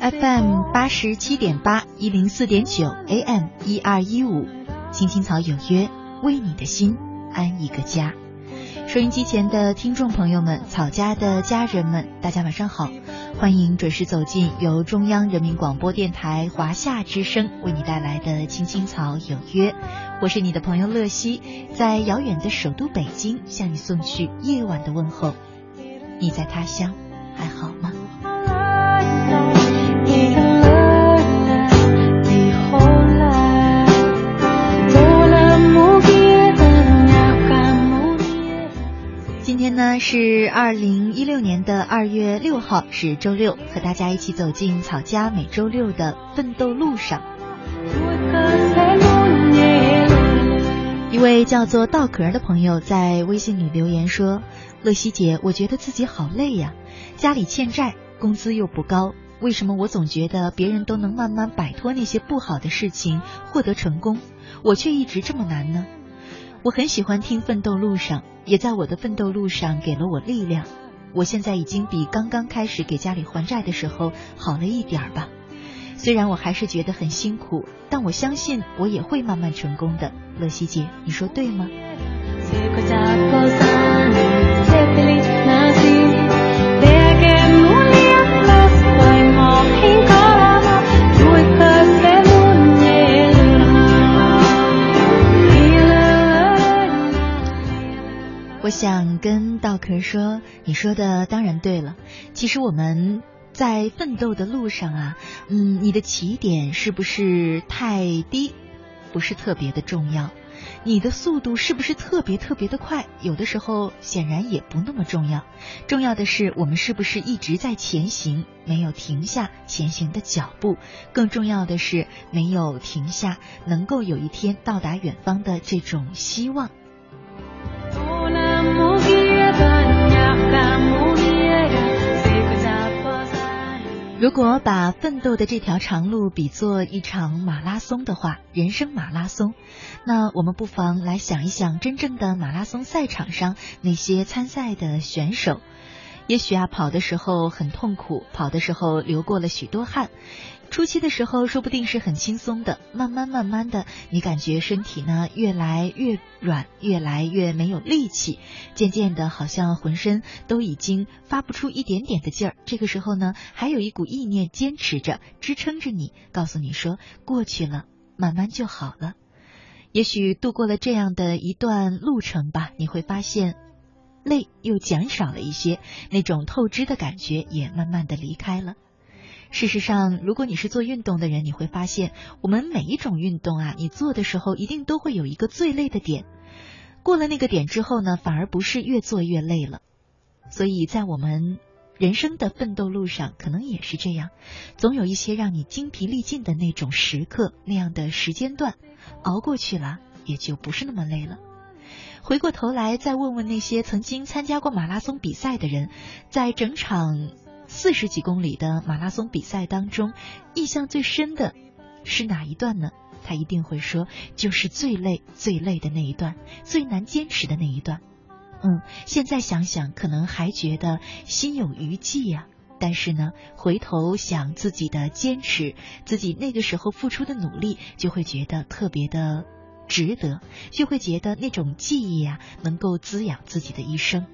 FM 八十七点八一零四点九 AM 一二一五，青青草有约，为你的心安一个家。收音机前的听众朋友们，草家的家人们，大家晚上好，欢迎准时走进由中央人民广播电台华夏之声为你带来的青青草有约。我是你的朋友乐西，在遥远的首都北京向你送去夜晚的问候。你在他乡还好吗？呢是二零一六年的二月六号，是周六，和大家一起走进草家每周六的奋斗路上。一位叫做稻壳的朋友在微信里留言说：“乐西姐，我觉得自己好累呀，家里欠债，工资又不高，为什么我总觉得别人都能慢慢摆脱那些不好的事情，获得成功，我却一直这么难呢？我很喜欢听《奋斗路上》，也在我的奋斗路上给了我力量。我现在已经比刚刚开始给家里还债的时候好了一点儿吧。”虽然我还是觉得很辛苦，但我相信我也会慢慢成功的。乐西姐，你说对吗？想跟稻壳说，你说的当然对了。其实我们。在奋斗的路上啊，嗯，你的起点是不是太低，不是特别的重要。你的速度是不是特别特别的快，有的时候显然也不那么重要。重要的是我们是不是一直在前行，没有停下前行的脚步。更重要的是没有停下，能够有一天到达远方的这种希望。如果把奋斗的这条长路比作一场马拉松的话，人生马拉松，那我们不妨来想一想，真正的马拉松赛场上那些参赛的选手。也许啊，跑的时候很痛苦，跑的时候流过了许多汗。初期的时候，说不定是很轻松的，慢慢慢慢的，你感觉身体呢越来越软，越来越没有力气，渐渐的，好像浑身都已经发不出一点点的劲儿。这个时候呢，还有一股意念坚持着，支撑着你，告诉你说过去了，慢慢就好了。也许度过了这样的一段路程吧，你会发现。累又减少了一些，那种透支的感觉也慢慢的离开了。事实上，如果你是做运动的人，你会发现，我们每一种运动啊，你做的时候一定都会有一个最累的点。过了那个点之后呢，反而不是越做越累了。所以在我们人生的奋斗路上，可能也是这样，总有一些让你精疲力尽的那种时刻，那样的时间段，熬过去了，也就不是那么累了。回过头来，再问问那些曾经参加过马拉松比赛的人，在整场四十几公里的马拉松比赛当中，印象最深的是哪一段呢？他一定会说，就是最累、最累的那一段，最难坚持的那一段。嗯，现在想想，可能还觉得心有余悸呀。但是呢，回头想自己的坚持，自己那个时候付出的努力，就会觉得特别的。值得，就会觉得那种记忆啊，能够滋养自己的一生。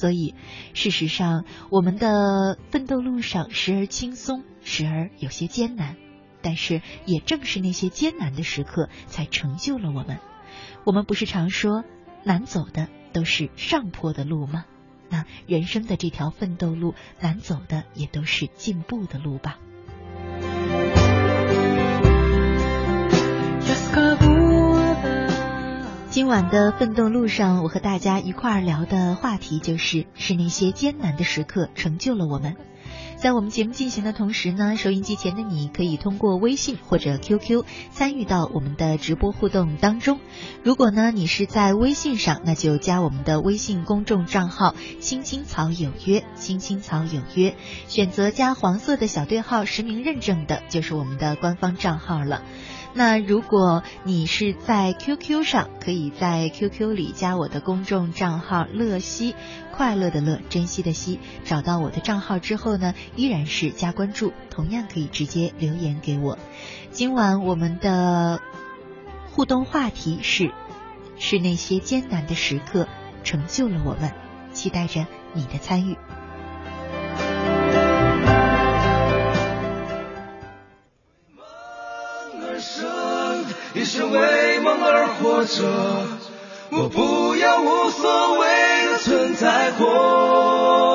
所以，事实上，我们的奋斗路上时而轻松，时而有些艰难。但是，也正是那些艰难的时刻，才成就了我们。我们不是常说，难走的都是上坡的路吗？那人生的这条奋斗路，难走的也都是进步的路吧。今晚的奋斗路上，我和大家一块儿聊的话题就是：是那些艰难的时刻成就了我们。在我们节目进行的同时呢，收音机前的你可以通过微信或者 QQ 参与到我们的直播互动当中。如果呢你是在微信上，那就加我们的微信公众账号“青青草有约”，“青青草有约”，选择加黄色的小对号实名认证的，就是我们的官方账号了。那如果你是在 QQ 上，可以在 QQ 里加我的公众账号“乐西”，快乐的乐，珍惜的惜。找到我的账号之后呢，依然是加关注，同样可以直接留言给我。今晚我们的互动话题是：是那些艰难的时刻成就了我们。期待着你的参与。着，我不要无所谓的存在过。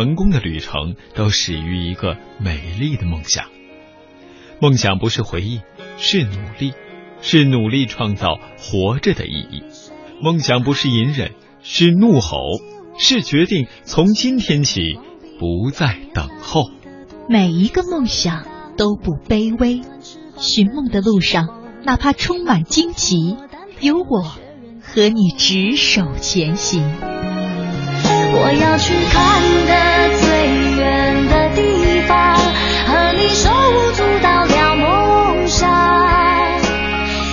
成功的旅程都始于一个美丽的梦想。梦想不是回忆，是努力，是努力创造活着的意义。梦想不是隐忍，是怒吼，是决定从今天起不再等候。每一个梦想都不卑微，寻梦的路上，哪怕充满荆棘，有我和你执手前行。我要去看的最远的地方，和你手舞足蹈聊梦想，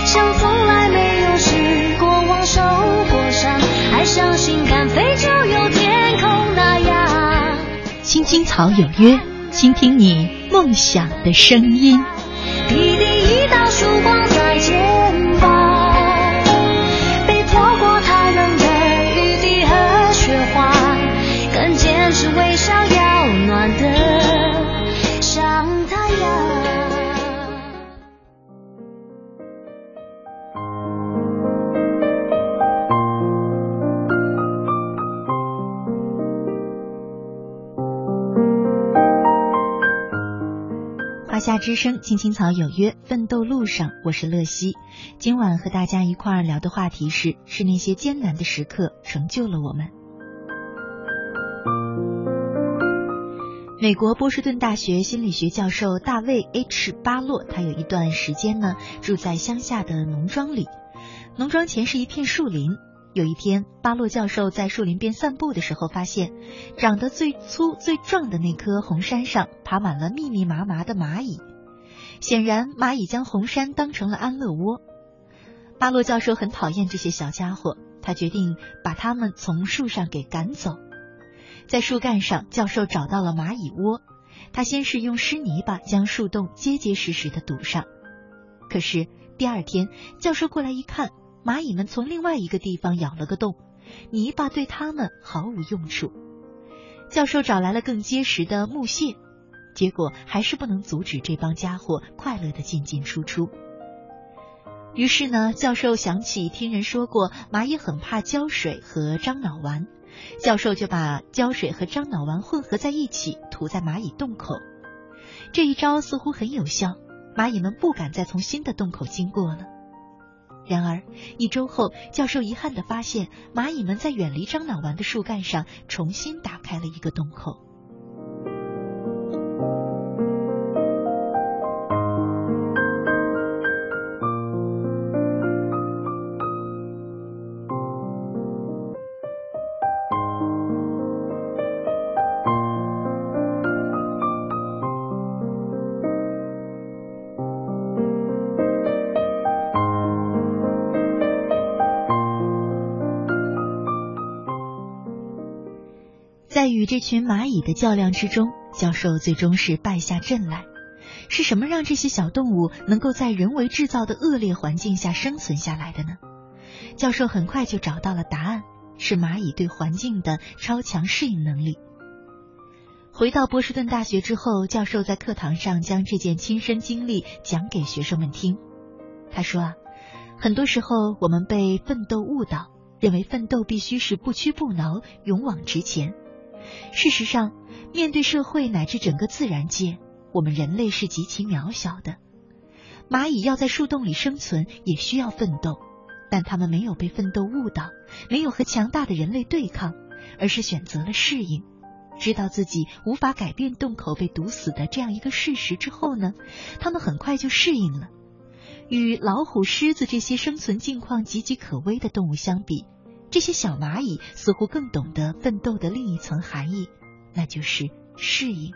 像从来没有失过望、受过伤，还相信敢飞就有天空那样。青青草有约，倾听你梦想的声音。霹雳之声，青青草有约，奋斗路上，我是乐西。今晚和大家一块儿聊的话题是：是那些艰难的时刻成就了我们。美国波士顿大学心理学教授大卫 ·H· 巴洛，他有一段时间呢住在乡下的农庄里，农庄前是一片树林。有一天，巴洛教授在树林边散步的时候，发现长得最粗最壮的那棵红杉上爬满了密密麻麻的蚂蚁。显然，蚂蚁将红杉当成了安乐窝。巴洛教授很讨厌这些小家伙，他决定把它们从树上给赶走。在树干上，教授找到了蚂蚁窝。他先是用湿泥巴将树洞结结实实的堵上。可是第二天，教授过来一看，蚂蚁们从另外一个地方咬了个洞，泥巴对它们毫无用处。教授找来了更结实的木屑，结果还是不能阻止这帮家伙快乐的进进出出。于是呢，教授想起听人说过蚂蚁很怕胶水和樟脑丸，教授就把胶水和樟脑丸混合在一起涂在蚂蚁洞口。这一招似乎很有效，蚂蚁们不敢再从新的洞口经过了。然而一周后，教授遗憾地发现，蚂蚁们在远离樟脑丸的树干上重新打开了一个洞口。一群蚂蚁的较量之中，教授最终是败下阵来。是什么让这些小动物能够在人为制造的恶劣环境下生存下来的呢？教授很快就找到了答案，是蚂蚁对环境的超强适应能力。回到波士顿大学之后，教授在课堂上将这件亲身经历讲给学生们听。他说啊，很多时候我们被奋斗误导，认为奋斗必须是不屈不挠、勇往直前。事实上，面对社会乃至整个自然界，我们人类是极其渺小的。蚂蚁要在树洞里生存，也需要奋斗，但它们没有被奋斗误导，没有和强大的人类对抗，而是选择了适应。知道自己无法改变洞口被堵死的这样一个事实之后呢，它们很快就适应了。与老虎、狮子这些生存境况岌岌可危的动物相比，这些小蚂蚁似乎更懂得奋斗的另一层含义，那就是适应。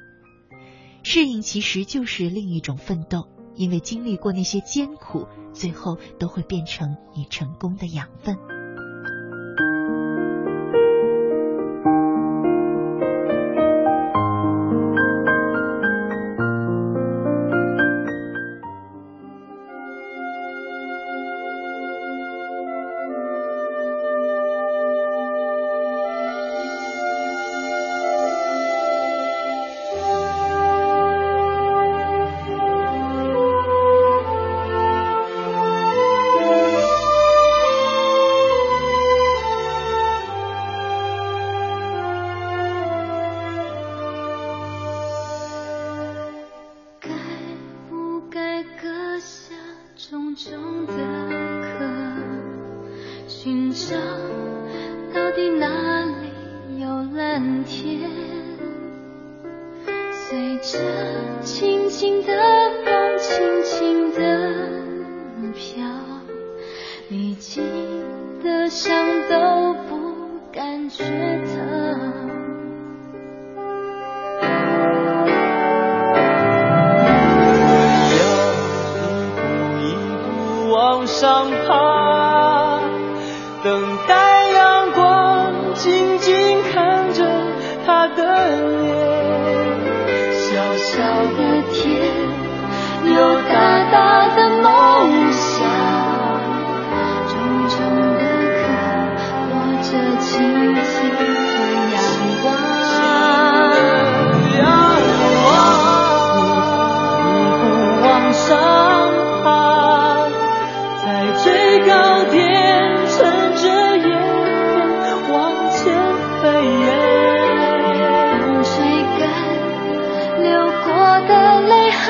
适应其实就是另一种奋斗，因为经历过那些艰苦，最后都会变成你成功的养分。的脸。小小的天，有大大的梦想，重重的壳，裹着轻轻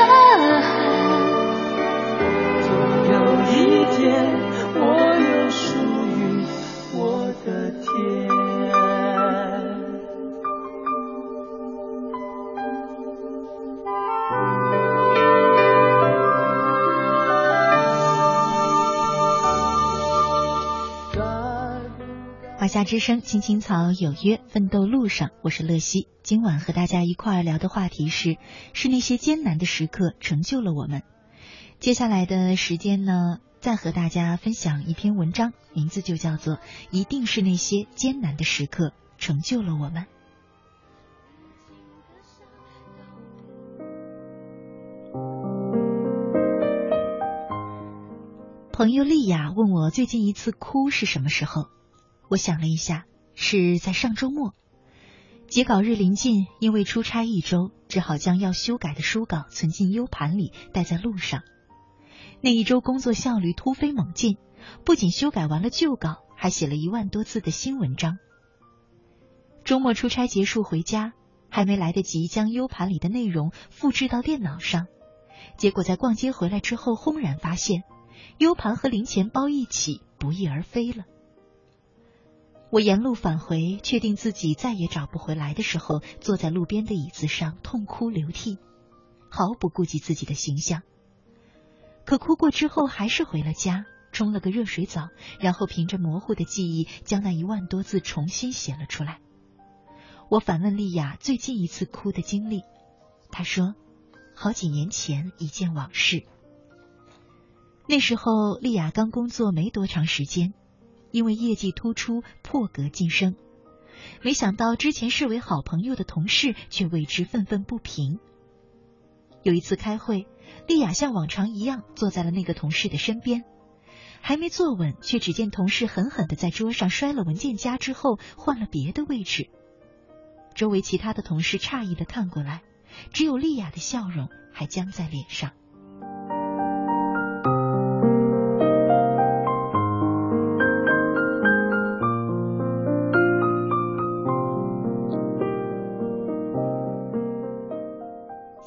泪之声，青青草有约，奋斗路上，我是乐西。今晚和大家一块聊的话题是：是那些艰难的时刻成就了我们。接下来的时间呢，再和大家分享一篇文章，名字就叫做《一定是那些艰难的时刻成就了我们》。朋友丽雅问我最近一次哭是什么时候，我想了一下，是在上周末。截稿日临近，因为出差一周，只好将要修改的书稿存进 U 盘里，带在路上。那一周工作效率突飞猛进，不仅修改完了旧稿，还写了一万多字的新文章。周末出差结束回家，还没来得及将 U 盘里的内容复制到电脑上，结果在逛街回来之后，轰然发现 U 盘和零钱包一起不翼而飞了。我沿路返回，确定自己再也找不回来的时候，坐在路边的椅子上痛哭流涕，毫不顾及自己的形象。可哭过之后，还是回了家，冲了个热水澡，然后凭着模糊的记忆，将那一万多字重新写了出来。我反问丽雅最近一次哭的经历，她说，好几年前一件往事。那时候，丽雅刚工作没多长时间。因为业绩突出，破格晋升，没想到之前视为好朋友的同事却为之愤愤不平。有一次开会，丽雅像往常一样坐在了那个同事的身边，还没坐稳，却只见同事狠狠的在桌上摔了文件夹，之后换了别的位置。周围其他的同事诧异的看过来，只有丽雅的笑容还僵在脸上。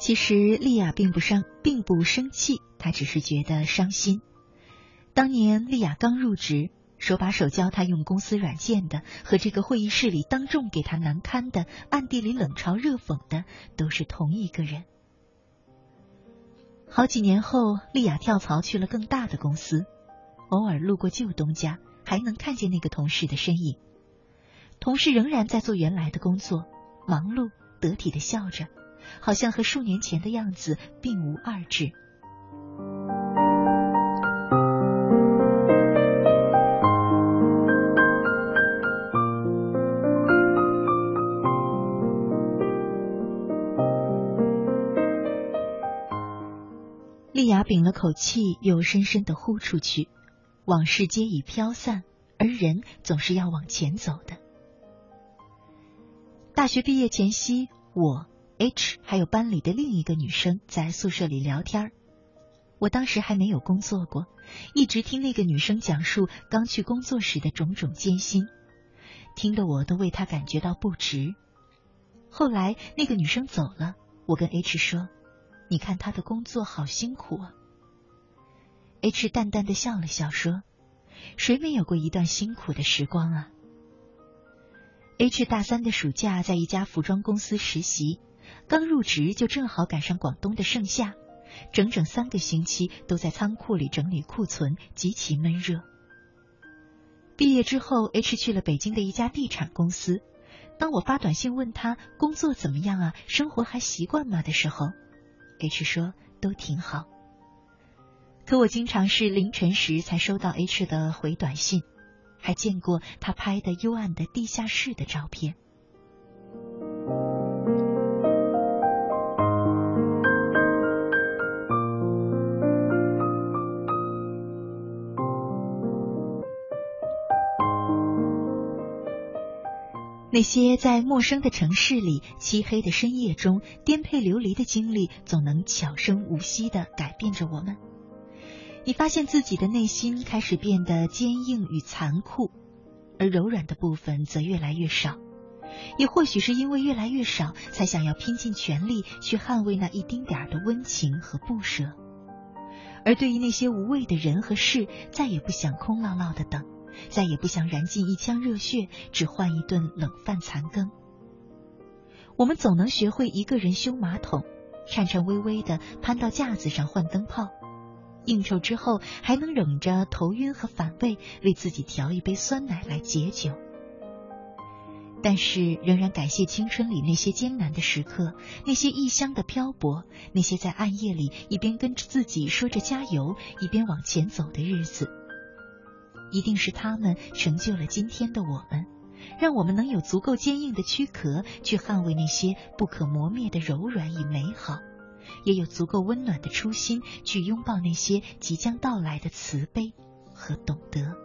其实丽雅并不生，并不生气，她只是觉得伤心。当年丽雅刚入职，手把手教她用公司软件的，和这个会议室里当众给她难堪的，暗地里冷嘲热讽的，都是同一个人。好几年后，丽雅跳槽去了更大的公司，偶尔路过旧东家，还能看见那个同事的身影。同事仍然在做原来的工作，忙碌得体的笑着。好像和数年前的样子并无二致。丽雅屏了口气，又深深的呼出去。往事皆已飘散，而人总是要往前走的。大学毕业前夕，我。H 还有班里的另一个女生在宿舍里聊天我当时还没有工作过，一直听那个女生讲述刚去工作时的种种艰辛，听得我都为她感觉到不值。后来那个女生走了，我跟 H 说：“你看她的工作好辛苦啊。”H 淡淡的笑了笑说：“谁没有过一段辛苦的时光啊？”H 大三的暑假在一家服装公司实习。刚入职就正好赶上广东的盛夏，整整三个星期都在仓库里整理库存，极其闷热。毕业之后，H 去了北京的一家地产公司。当我发短信问他工作怎么样啊，生活还习惯吗的时候，H 说都挺好。可我经常是凌晨时才收到 H 的回短信，还见过他拍的幽暗的地下室的照片。那些在陌生的城市里、漆黑的深夜中颠沛流离的经历，总能悄声无息的改变着我们。你发现自己的内心开始变得坚硬与残酷，而柔软的部分则越来越少。也或许是因为越来越少，才想要拼尽全力去捍卫那一丁点儿的温情和不舍。而对于那些无谓的人和事，再也不想空落落的等。再也不想燃尽一腔热血，只换一顿冷饭残羹。我们总能学会一个人修马桶，颤颤巍巍的攀到架子上换灯泡，应酬之后还能忍着头晕和反胃，为自己调一杯酸奶来解酒。但是，仍然感谢青春里那些艰难的时刻，那些异乡的漂泊，那些在暗夜里一边跟着自己说着加油，一边往前走的日子。一定是他们成就了今天的我们，让我们能有足够坚硬的躯壳去捍卫那些不可磨灭的柔软与美好，也有足够温暖的初心去拥抱那些即将到来的慈悲和懂得。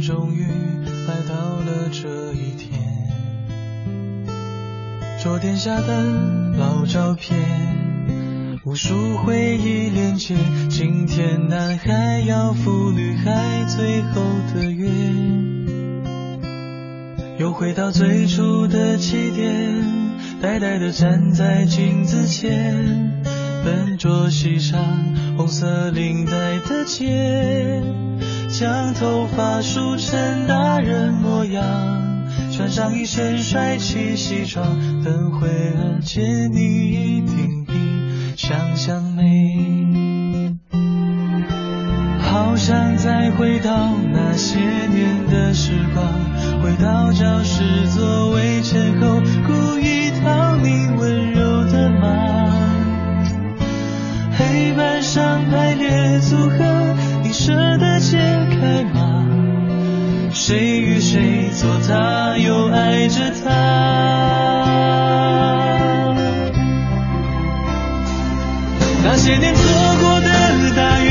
终于来到了这一天。桌垫下的老照片，无数回忆连接。今天男孩要赴女孩最后的约，又回到最初的起点，呆呆的站在镜子前。笨拙系上红色领带的结，将头发梳成大人模样，穿上一身帅气西装，等会儿见你一定比想象美。好想再回到那些年的时光，回到教室座位前后，故意。讨你温柔的骂，黑板上排列组合，舍得解开吗？谁与谁做他，又爱着他？那些年错过的大雨，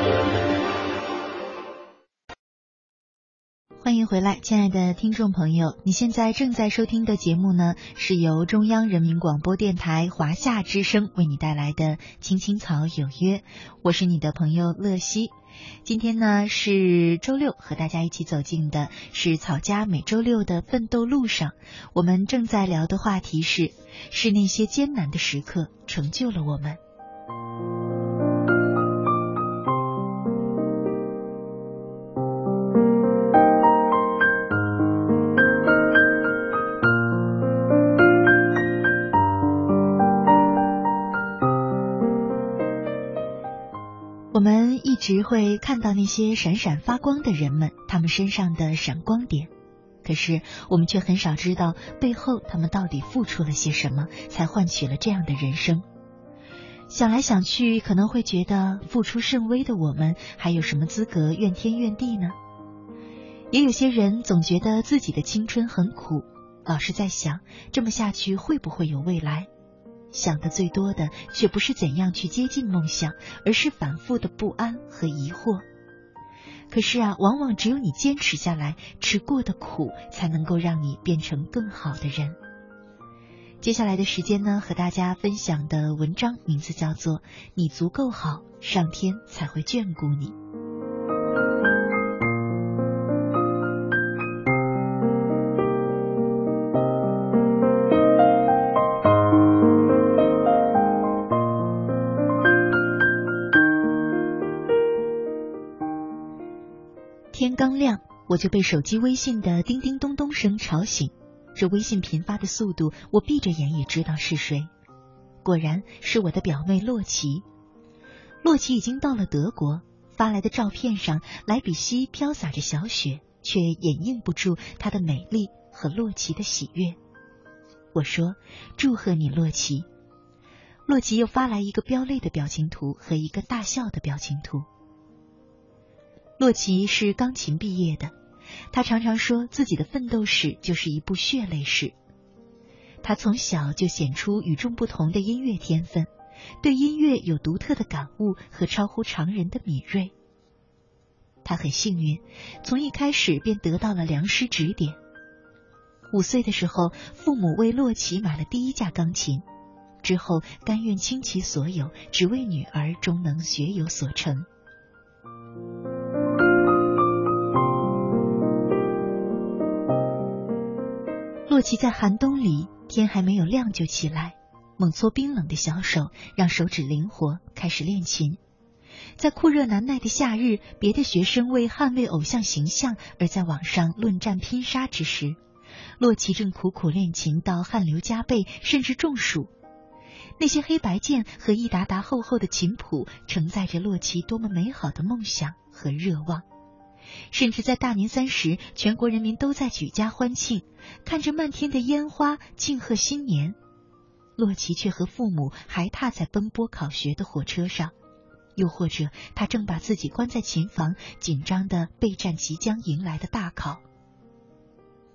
欢迎回来，亲爱的听众朋友，你现在正在收听的节目呢，是由中央人民广播电台华夏之声为你带来的《青青草有约》，我是你的朋友乐西。今天呢是周六，和大家一起走进的是草家每周六的奋斗路上。我们正在聊的话题是：是那些艰难的时刻成就了我们。我们一直会看到那些闪闪发光的人们，他们身上的闪光点，可是我们却很少知道背后他们到底付出了些什么，才换取了这样的人生。想来想去，可能会觉得付出甚微的我们，还有什么资格怨天怨地呢？也有些人总觉得自己的青春很苦，老是在想，这么下去会不会有未来？想的最多的却不是怎样去接近梦想，而是反复的不安和疑惑。可是啊，往往只有你坚持下来，吃过的苦，才能够让你变成更好的人。接下来的时间呢，和大家分享的文章名字叫做《你足够好，上天才会眷顾你》。我就被手机微信的叮叮咚咚声吵醒。这微信频发的速度，我闭着眼也知道是谁。果然是我的表妹洛奇。洛奇已经到了德国，发来的照片上，莱比锡飘洒着小雪，却掩映不住她的美丽和洛奇的喜悦。我说：“祝贺你，洛奇。”洛奇又发来一个飙泪的表情图和一个大笑的表情图。洛奇是钢琴毕业的，他常常说自己的奋斗史就是一部血泪史。他从小就显出与众不同的音乐天分，对音乐有独特的感悟和超乎常人的敏锐。他很幸运，从一开始便得到了良师指点。五岁的时候，父母为洛奇买了第一架钢琴，之后甘愿倾其所有，只为女儿终能学有所成。洛奇在寒冬里，天还没有亮就起来，猛搓冰冷的小手，让手指灵活，开始练琴。在酷热难耐的夏日，别的学生为捍卫偶像形象而在网上论战拼杀之时。洛奇正苦苦练琴，到汗流浃背，甚至中暑。那些黑白键和一沓沓厚厚的琴谱，承载着洛奇多么美好的梦想和热望。甚至在大年三十，全国人民都在举家欢庆，看着漫天的烟花庆贺新年，洛奇却和父母还踏在奔波考学的火车上，又或者他正把自己关在琴房，紧张的备战即将迎来的大考。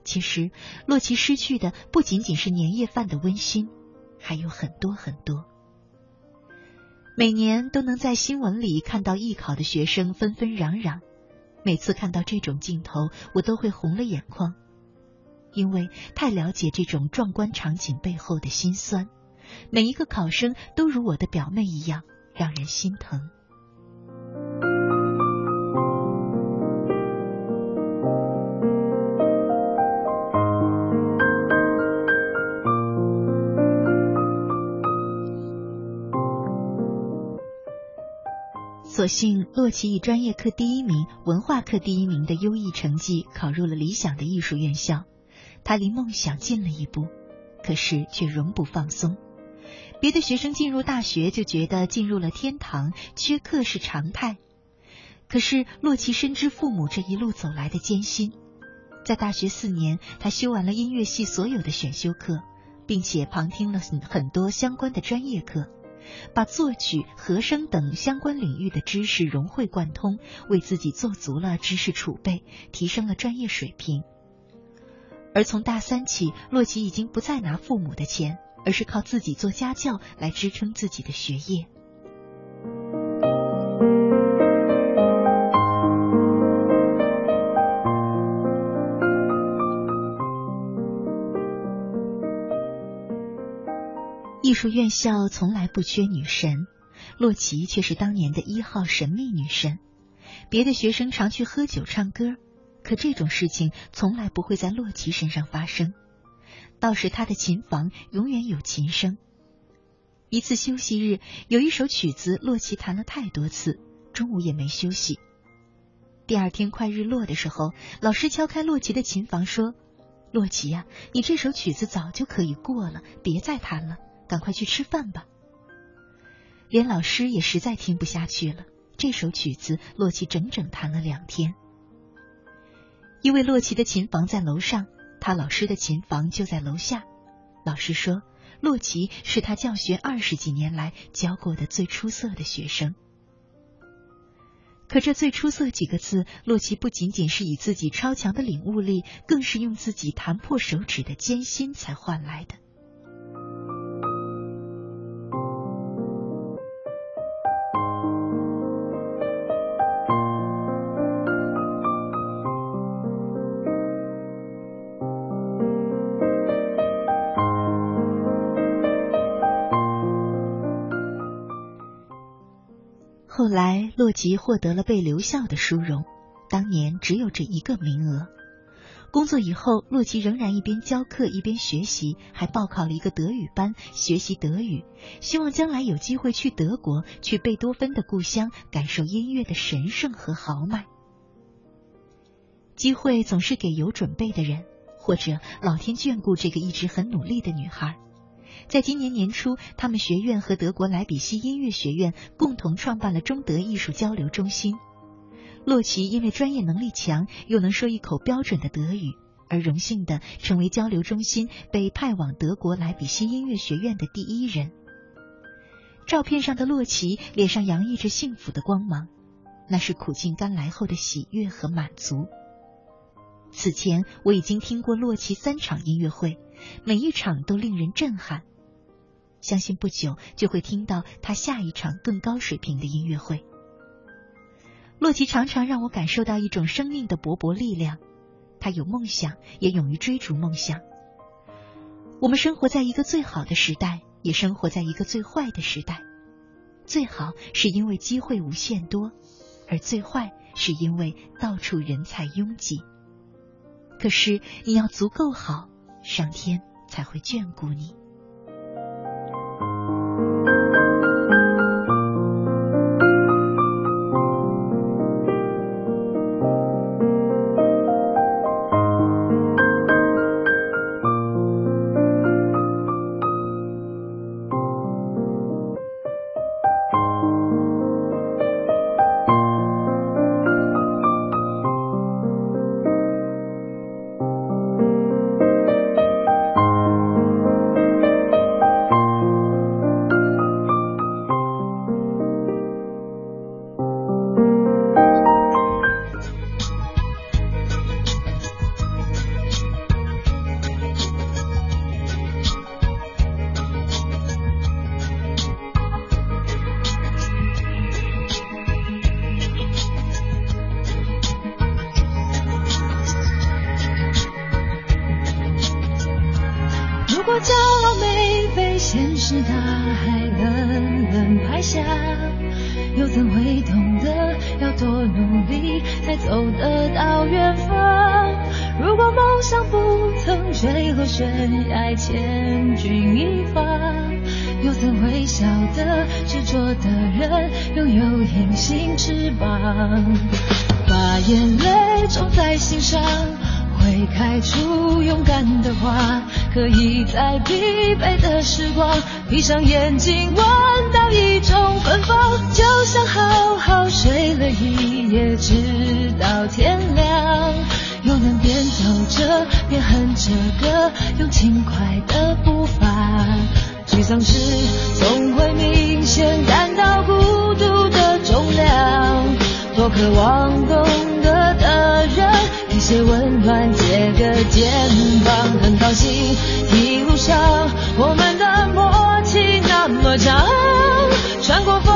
其实，洛奇失去的不仅仅是年夜饭的温馨，还有很多很多。每年都能在新闻里看到艺考的学生纷纷攘攘，每次看到这种镜头，我都会红了眼眶，因为太了解这种壮观场景背后的辛酸。每一个考生都如我的表妹一样，让人心疼。所幸，洛奇以专业课第一名、文化课第一名的优异成绩考入了理想的艺术院校，他离梦想近了一步，可是却仍不放松。别的学生进入大学就觉得进入了天堂，缺课是常态。可是洛奇深知父母这一路走来的艰辛，在大学四年，他修完了音乐系所有的选修课，并且旁听了很多相关的专业课。把作曲、和声等相关领域的知识融会贯通，为自己做足了知识储备，提升了专业水平。而从大三起，洛奇已经不再拿父母的钱，而是靠自己做家教来支撑自己的学业。术院校从来不缺女神，洛奇却是当年的一号神秘女神。别的学生常去喝酒唱歌，可这种事情从来不会在洛奇身上发生。倒是他的琴房永远有琴声。一次休息日，有一首曲子洛奇弹了太多次，中午也没休息。第二天快日落的时候，老师敲开洛奇的琴房说：“洛奇呀，你这首曲子早就可以过了，别再弹了。”赶快去吃饭吧。连老师也实在听不下去了。这首曲子，洛奇整整弹了两天。因为洛奇的琴房在楼上，他老师的琴房就在楼下。老师说，洛奇是他教学二十几年来教过的最出色的学生。可这“最出色”几个字，洛奇不仅仅是以自己超强的领悟力，更是用自己弹破手指的艰辛才换来的。洛奇获得了被留校的殊荣。当年只有这一个名额。工作以后，洛奇仍然一边教课一边学习，还报考了一个德语班学习德语，希望将来有机会去德国，去贝多芬的故乡，感受音乐的神圣和豪迈。机会总是给有准备的人，或者老天眷顾这个一直很努力的女孩。在今年年初，他们学院和德国莱比锡音乐学院共同创办了中德艺术交流中心。洛奇因为专业能力强，又能说一口标准的德语，而荣幸的成为交流中心被派往德国莱比锡音乐学院的第一人。照片上的洛奇脸上洋溢着幸福的光芒，那是苦尽甘来后的喜悦和满足。此前我已经听过洛奇三场音乐会，每一场都令人震撼。相信不久就会听到他下一场更高水平的音乐会。洛奇常常让我感受到一种生命的勃勃力量，他有梦想，也勇于追逐梦想。我们生活在一个最好的时代，也生活在一个最坏的时代。最好是因为机会无限多，而最坏是因为到处人才拥挤。可是你要足够好，上天才会眷顾你。真爱千钧一发又怎会晓得执着的人拥有隐形翅膀把眼泪种在心上会开出勇敢的花可以在疲惫的时光闭上眼睛闻到一种芬芳就像好好睡了一夜直到天亮。又能边走着边哼着歌，用轻快的步伐。沮丧时总会明显感到孤独的重量，多渴望懂得的人，一些温暖借个肩膀。很高兴一路上我们的默契。那么长，穿过风，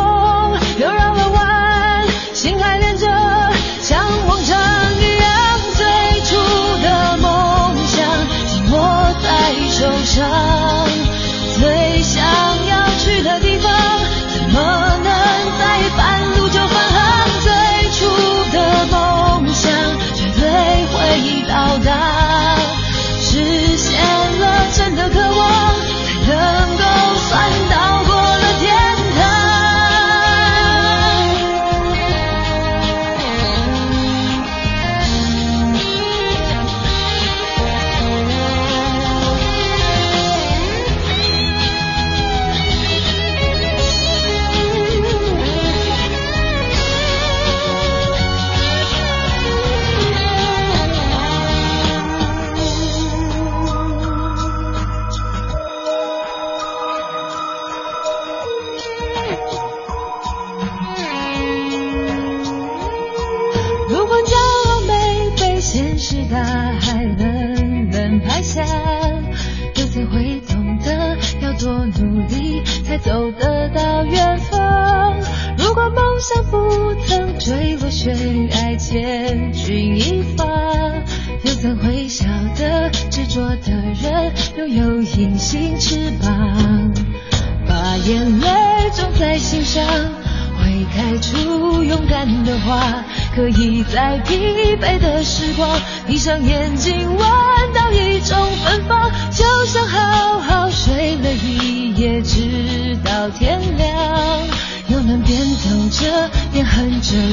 手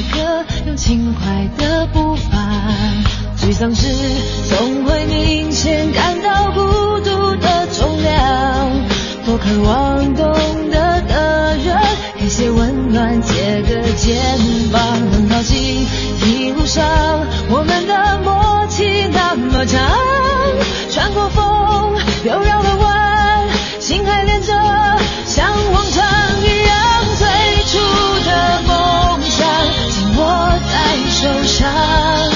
歌用轻快的步伐沮丧时总会明显感到孤独的重量。多渴望懂得的人给些温暖借个肩膀很高兴一路上我们的默契那么长。穿过风又绕了下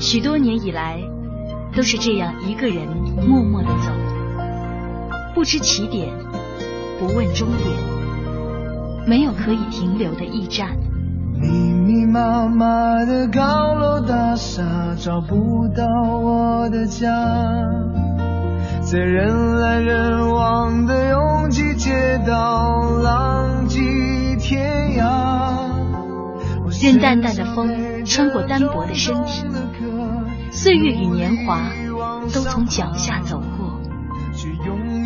许多年以来，都是这样一个人默默的走，不知起点，不问终点，没有可以停留的驿站。密密麻麻的高楼大厦，找不到我的家。在人来人往的拥挤街道，浪迹天涯。任淡淡的风穿过单薄的身体，岁月与年华都从脚下走过，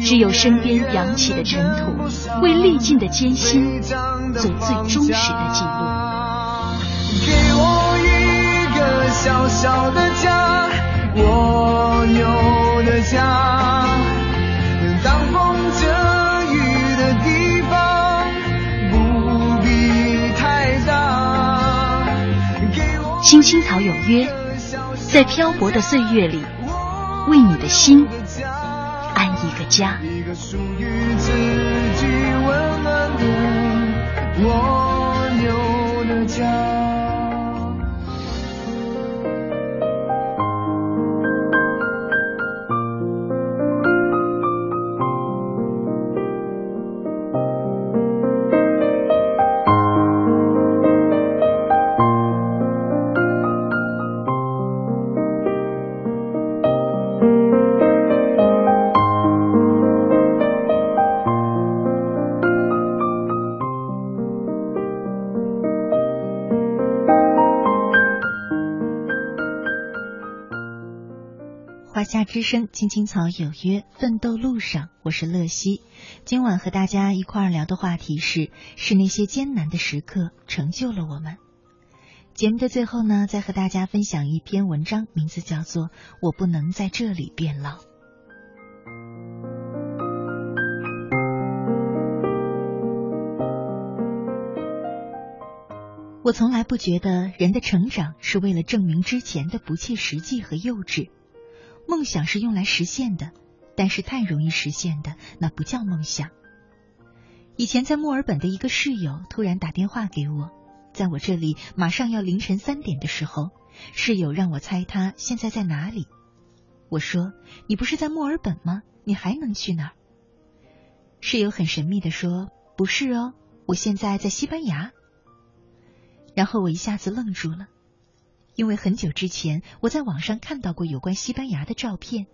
只有身边扬起的尘土，为历尽的艰辛做最忠实的记录。给我一个小小的家，蜗牛的家，当风遮雨的地方，不必太大。给我青青草有约，在漂泊的岁月里，为你的心安一个家。一个属于自己温暖的蜗牛的家。华夏之声，青青草有约，奋斗路上，我是乐西。今晚和大家一块儿聊的话题是：是那些艰难的时刻成就了我们。节目的最后呢，再和大家分享一篇文章，名字叫做《我不能在这里变老》。我从来不觉得人的成长是为了证明之前的不切实际和幼稚。梦想是用来实现的，但是太容易实现的那不叫梦想。以前在墨尔本的一个室友突然打电话给我，在我这里马上要凌晨三点的时候，室友让我猜他现在在哪里。我说：“你不是在墨尔本吗？你还能去哪儿？”室友很神秘的说：“不是哦，我现在在西班牙。”然后我一下子愣住了。因为很久之前我在网上看到过有关西班牙的照片，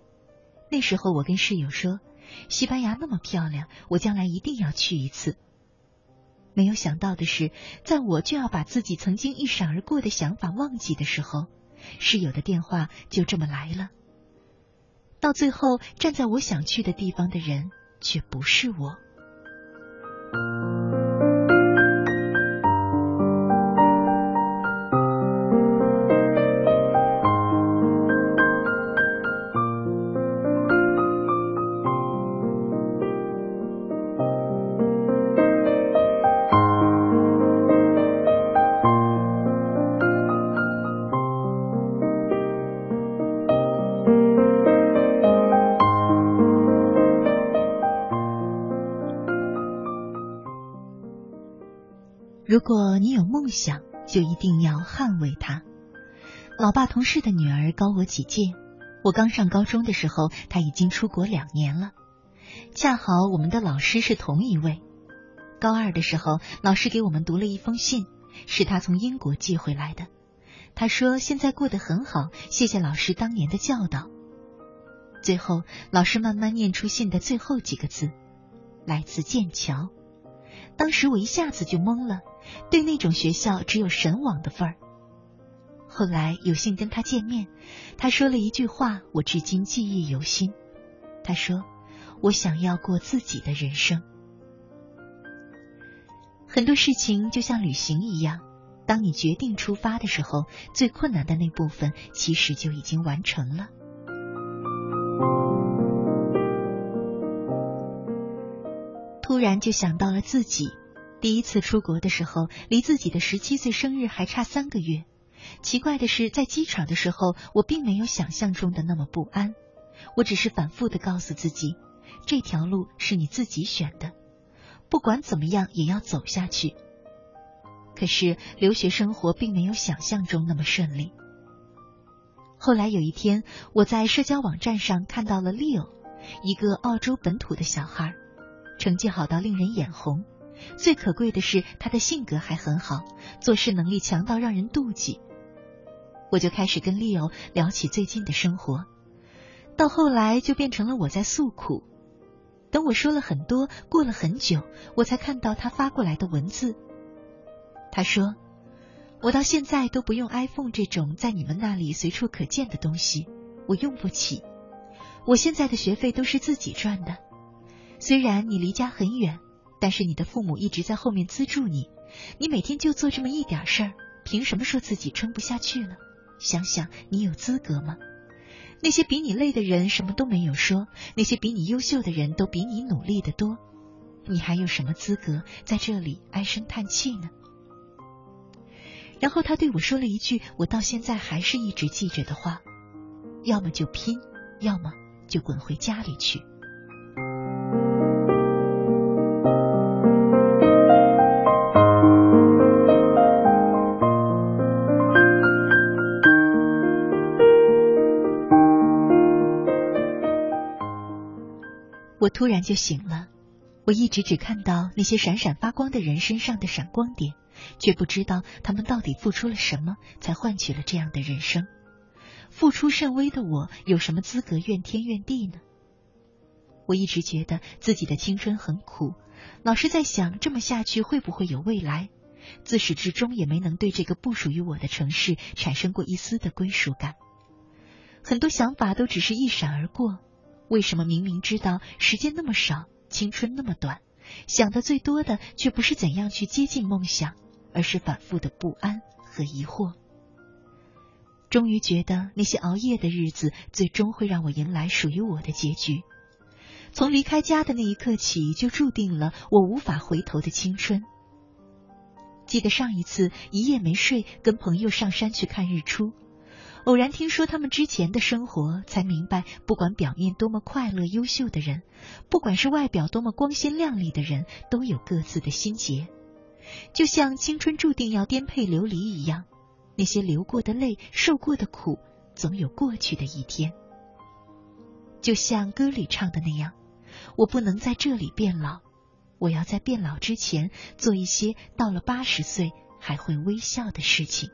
那时候我跟室友说，西班牙那么漂亮，我将来一定要去一次。没有想到的是，在我就要把自己曾经一闪而过的想法忘记的时候，室友的电话就这么来了。到最后，站在我想去的地方的人却不是我。想，就一定要捍卫它。老爸同事的女儿高我几届，我刚上高中的时候，她已经出国两年了。恰好我们的老师是同一位。高二的时候，老师给我们读了一封信，是他从英国寄回来的。他说现在过得很好，谢谢老师当年的教导。最后，老师慢慢念出信的最后几个字，来自剑桥。当时我一下子就懵了。对那种学校只有神往的份儿。后来有幸跟他见面，他说了一句话，我至今记忆犹新。他说：“我想要过自己的人生。”很多事情就像旅行一样，当你决定出发的时候，最困难的那部分其实就已经完成了。突然就想到了自己。第一次出国的时候，离自己的十七岁生日还差三个月。奇怪的是，在机场的时候，我并没有想象中的那么不安。我只是反复的告诉自己，这条路是你自己选的，不管怎么样也要走下去。可是留学生活并没有想象中那么顺利。后来有一天，我在社交网站上看到了 Leo，一个澳洲本土的小孩，成绩好到令人眼红。最可贵的是，他的性格还很好，做事能力强到让人妒忌。我就开始跟 Leo 聊起最近的生活，到后来就变成了我在诉苦。等我说了很多，过了很久，我才看到他发过来的文字。他说。我到现在都不用 iPhone 这种在你们那里随处可见的东西，我用不起。我现在的学费都是自己赚的。虽然你离家很远，但是你的父母一直在后面资助你。你每天就做这么一点事儿，凭什么说自己撑不下去了？想想你有资格吗？那些比你累的人什么都没有说，那些比你优秀的人都比你努力的多，你还有什么资格在这里唉声叹气呢？然后他对我说了一句我到现在还是一直记着的话：要么就拼，要么就滚回家里去。突然就醒了，我一直只看到那些闪闪发光的人身上的闪光点。却不知道他们到底付出了什么，才换取了这样的人生。付出甚微的我，有什么资格怨天怨地呢？我一直觉得自己的青春很苦，老是在想这么下去会不会有未来。自始至终也没能对这个不属于我的城市产生过一丝的归属感。很多想法都只是一闪而过。为什么明明知道时间那么少，青春那么短，想的最多的却不是怎样去接近梦想？而是反复的不安和疑惑，终于觉得那些熬夜的日子，最终会让我迎来属于我的结局。从离开家的那一刻起，就注定了我无法回头的青春。记得上一次一夜没睡，跟朋友上山去看日出，偶然听说他们之前的生活，才明白，不管表面多么快乐、优秀的人，不管是外表多么光鲜亮丽的人，都有各自的心结。就像青春注定要颠沛流离一样，那些流过的泪、受过的苦，总有过去的一天。就像歌里唱的那样，我不能在这里变老，我要在变老之前做一些到了八十岁还会微笑的事情。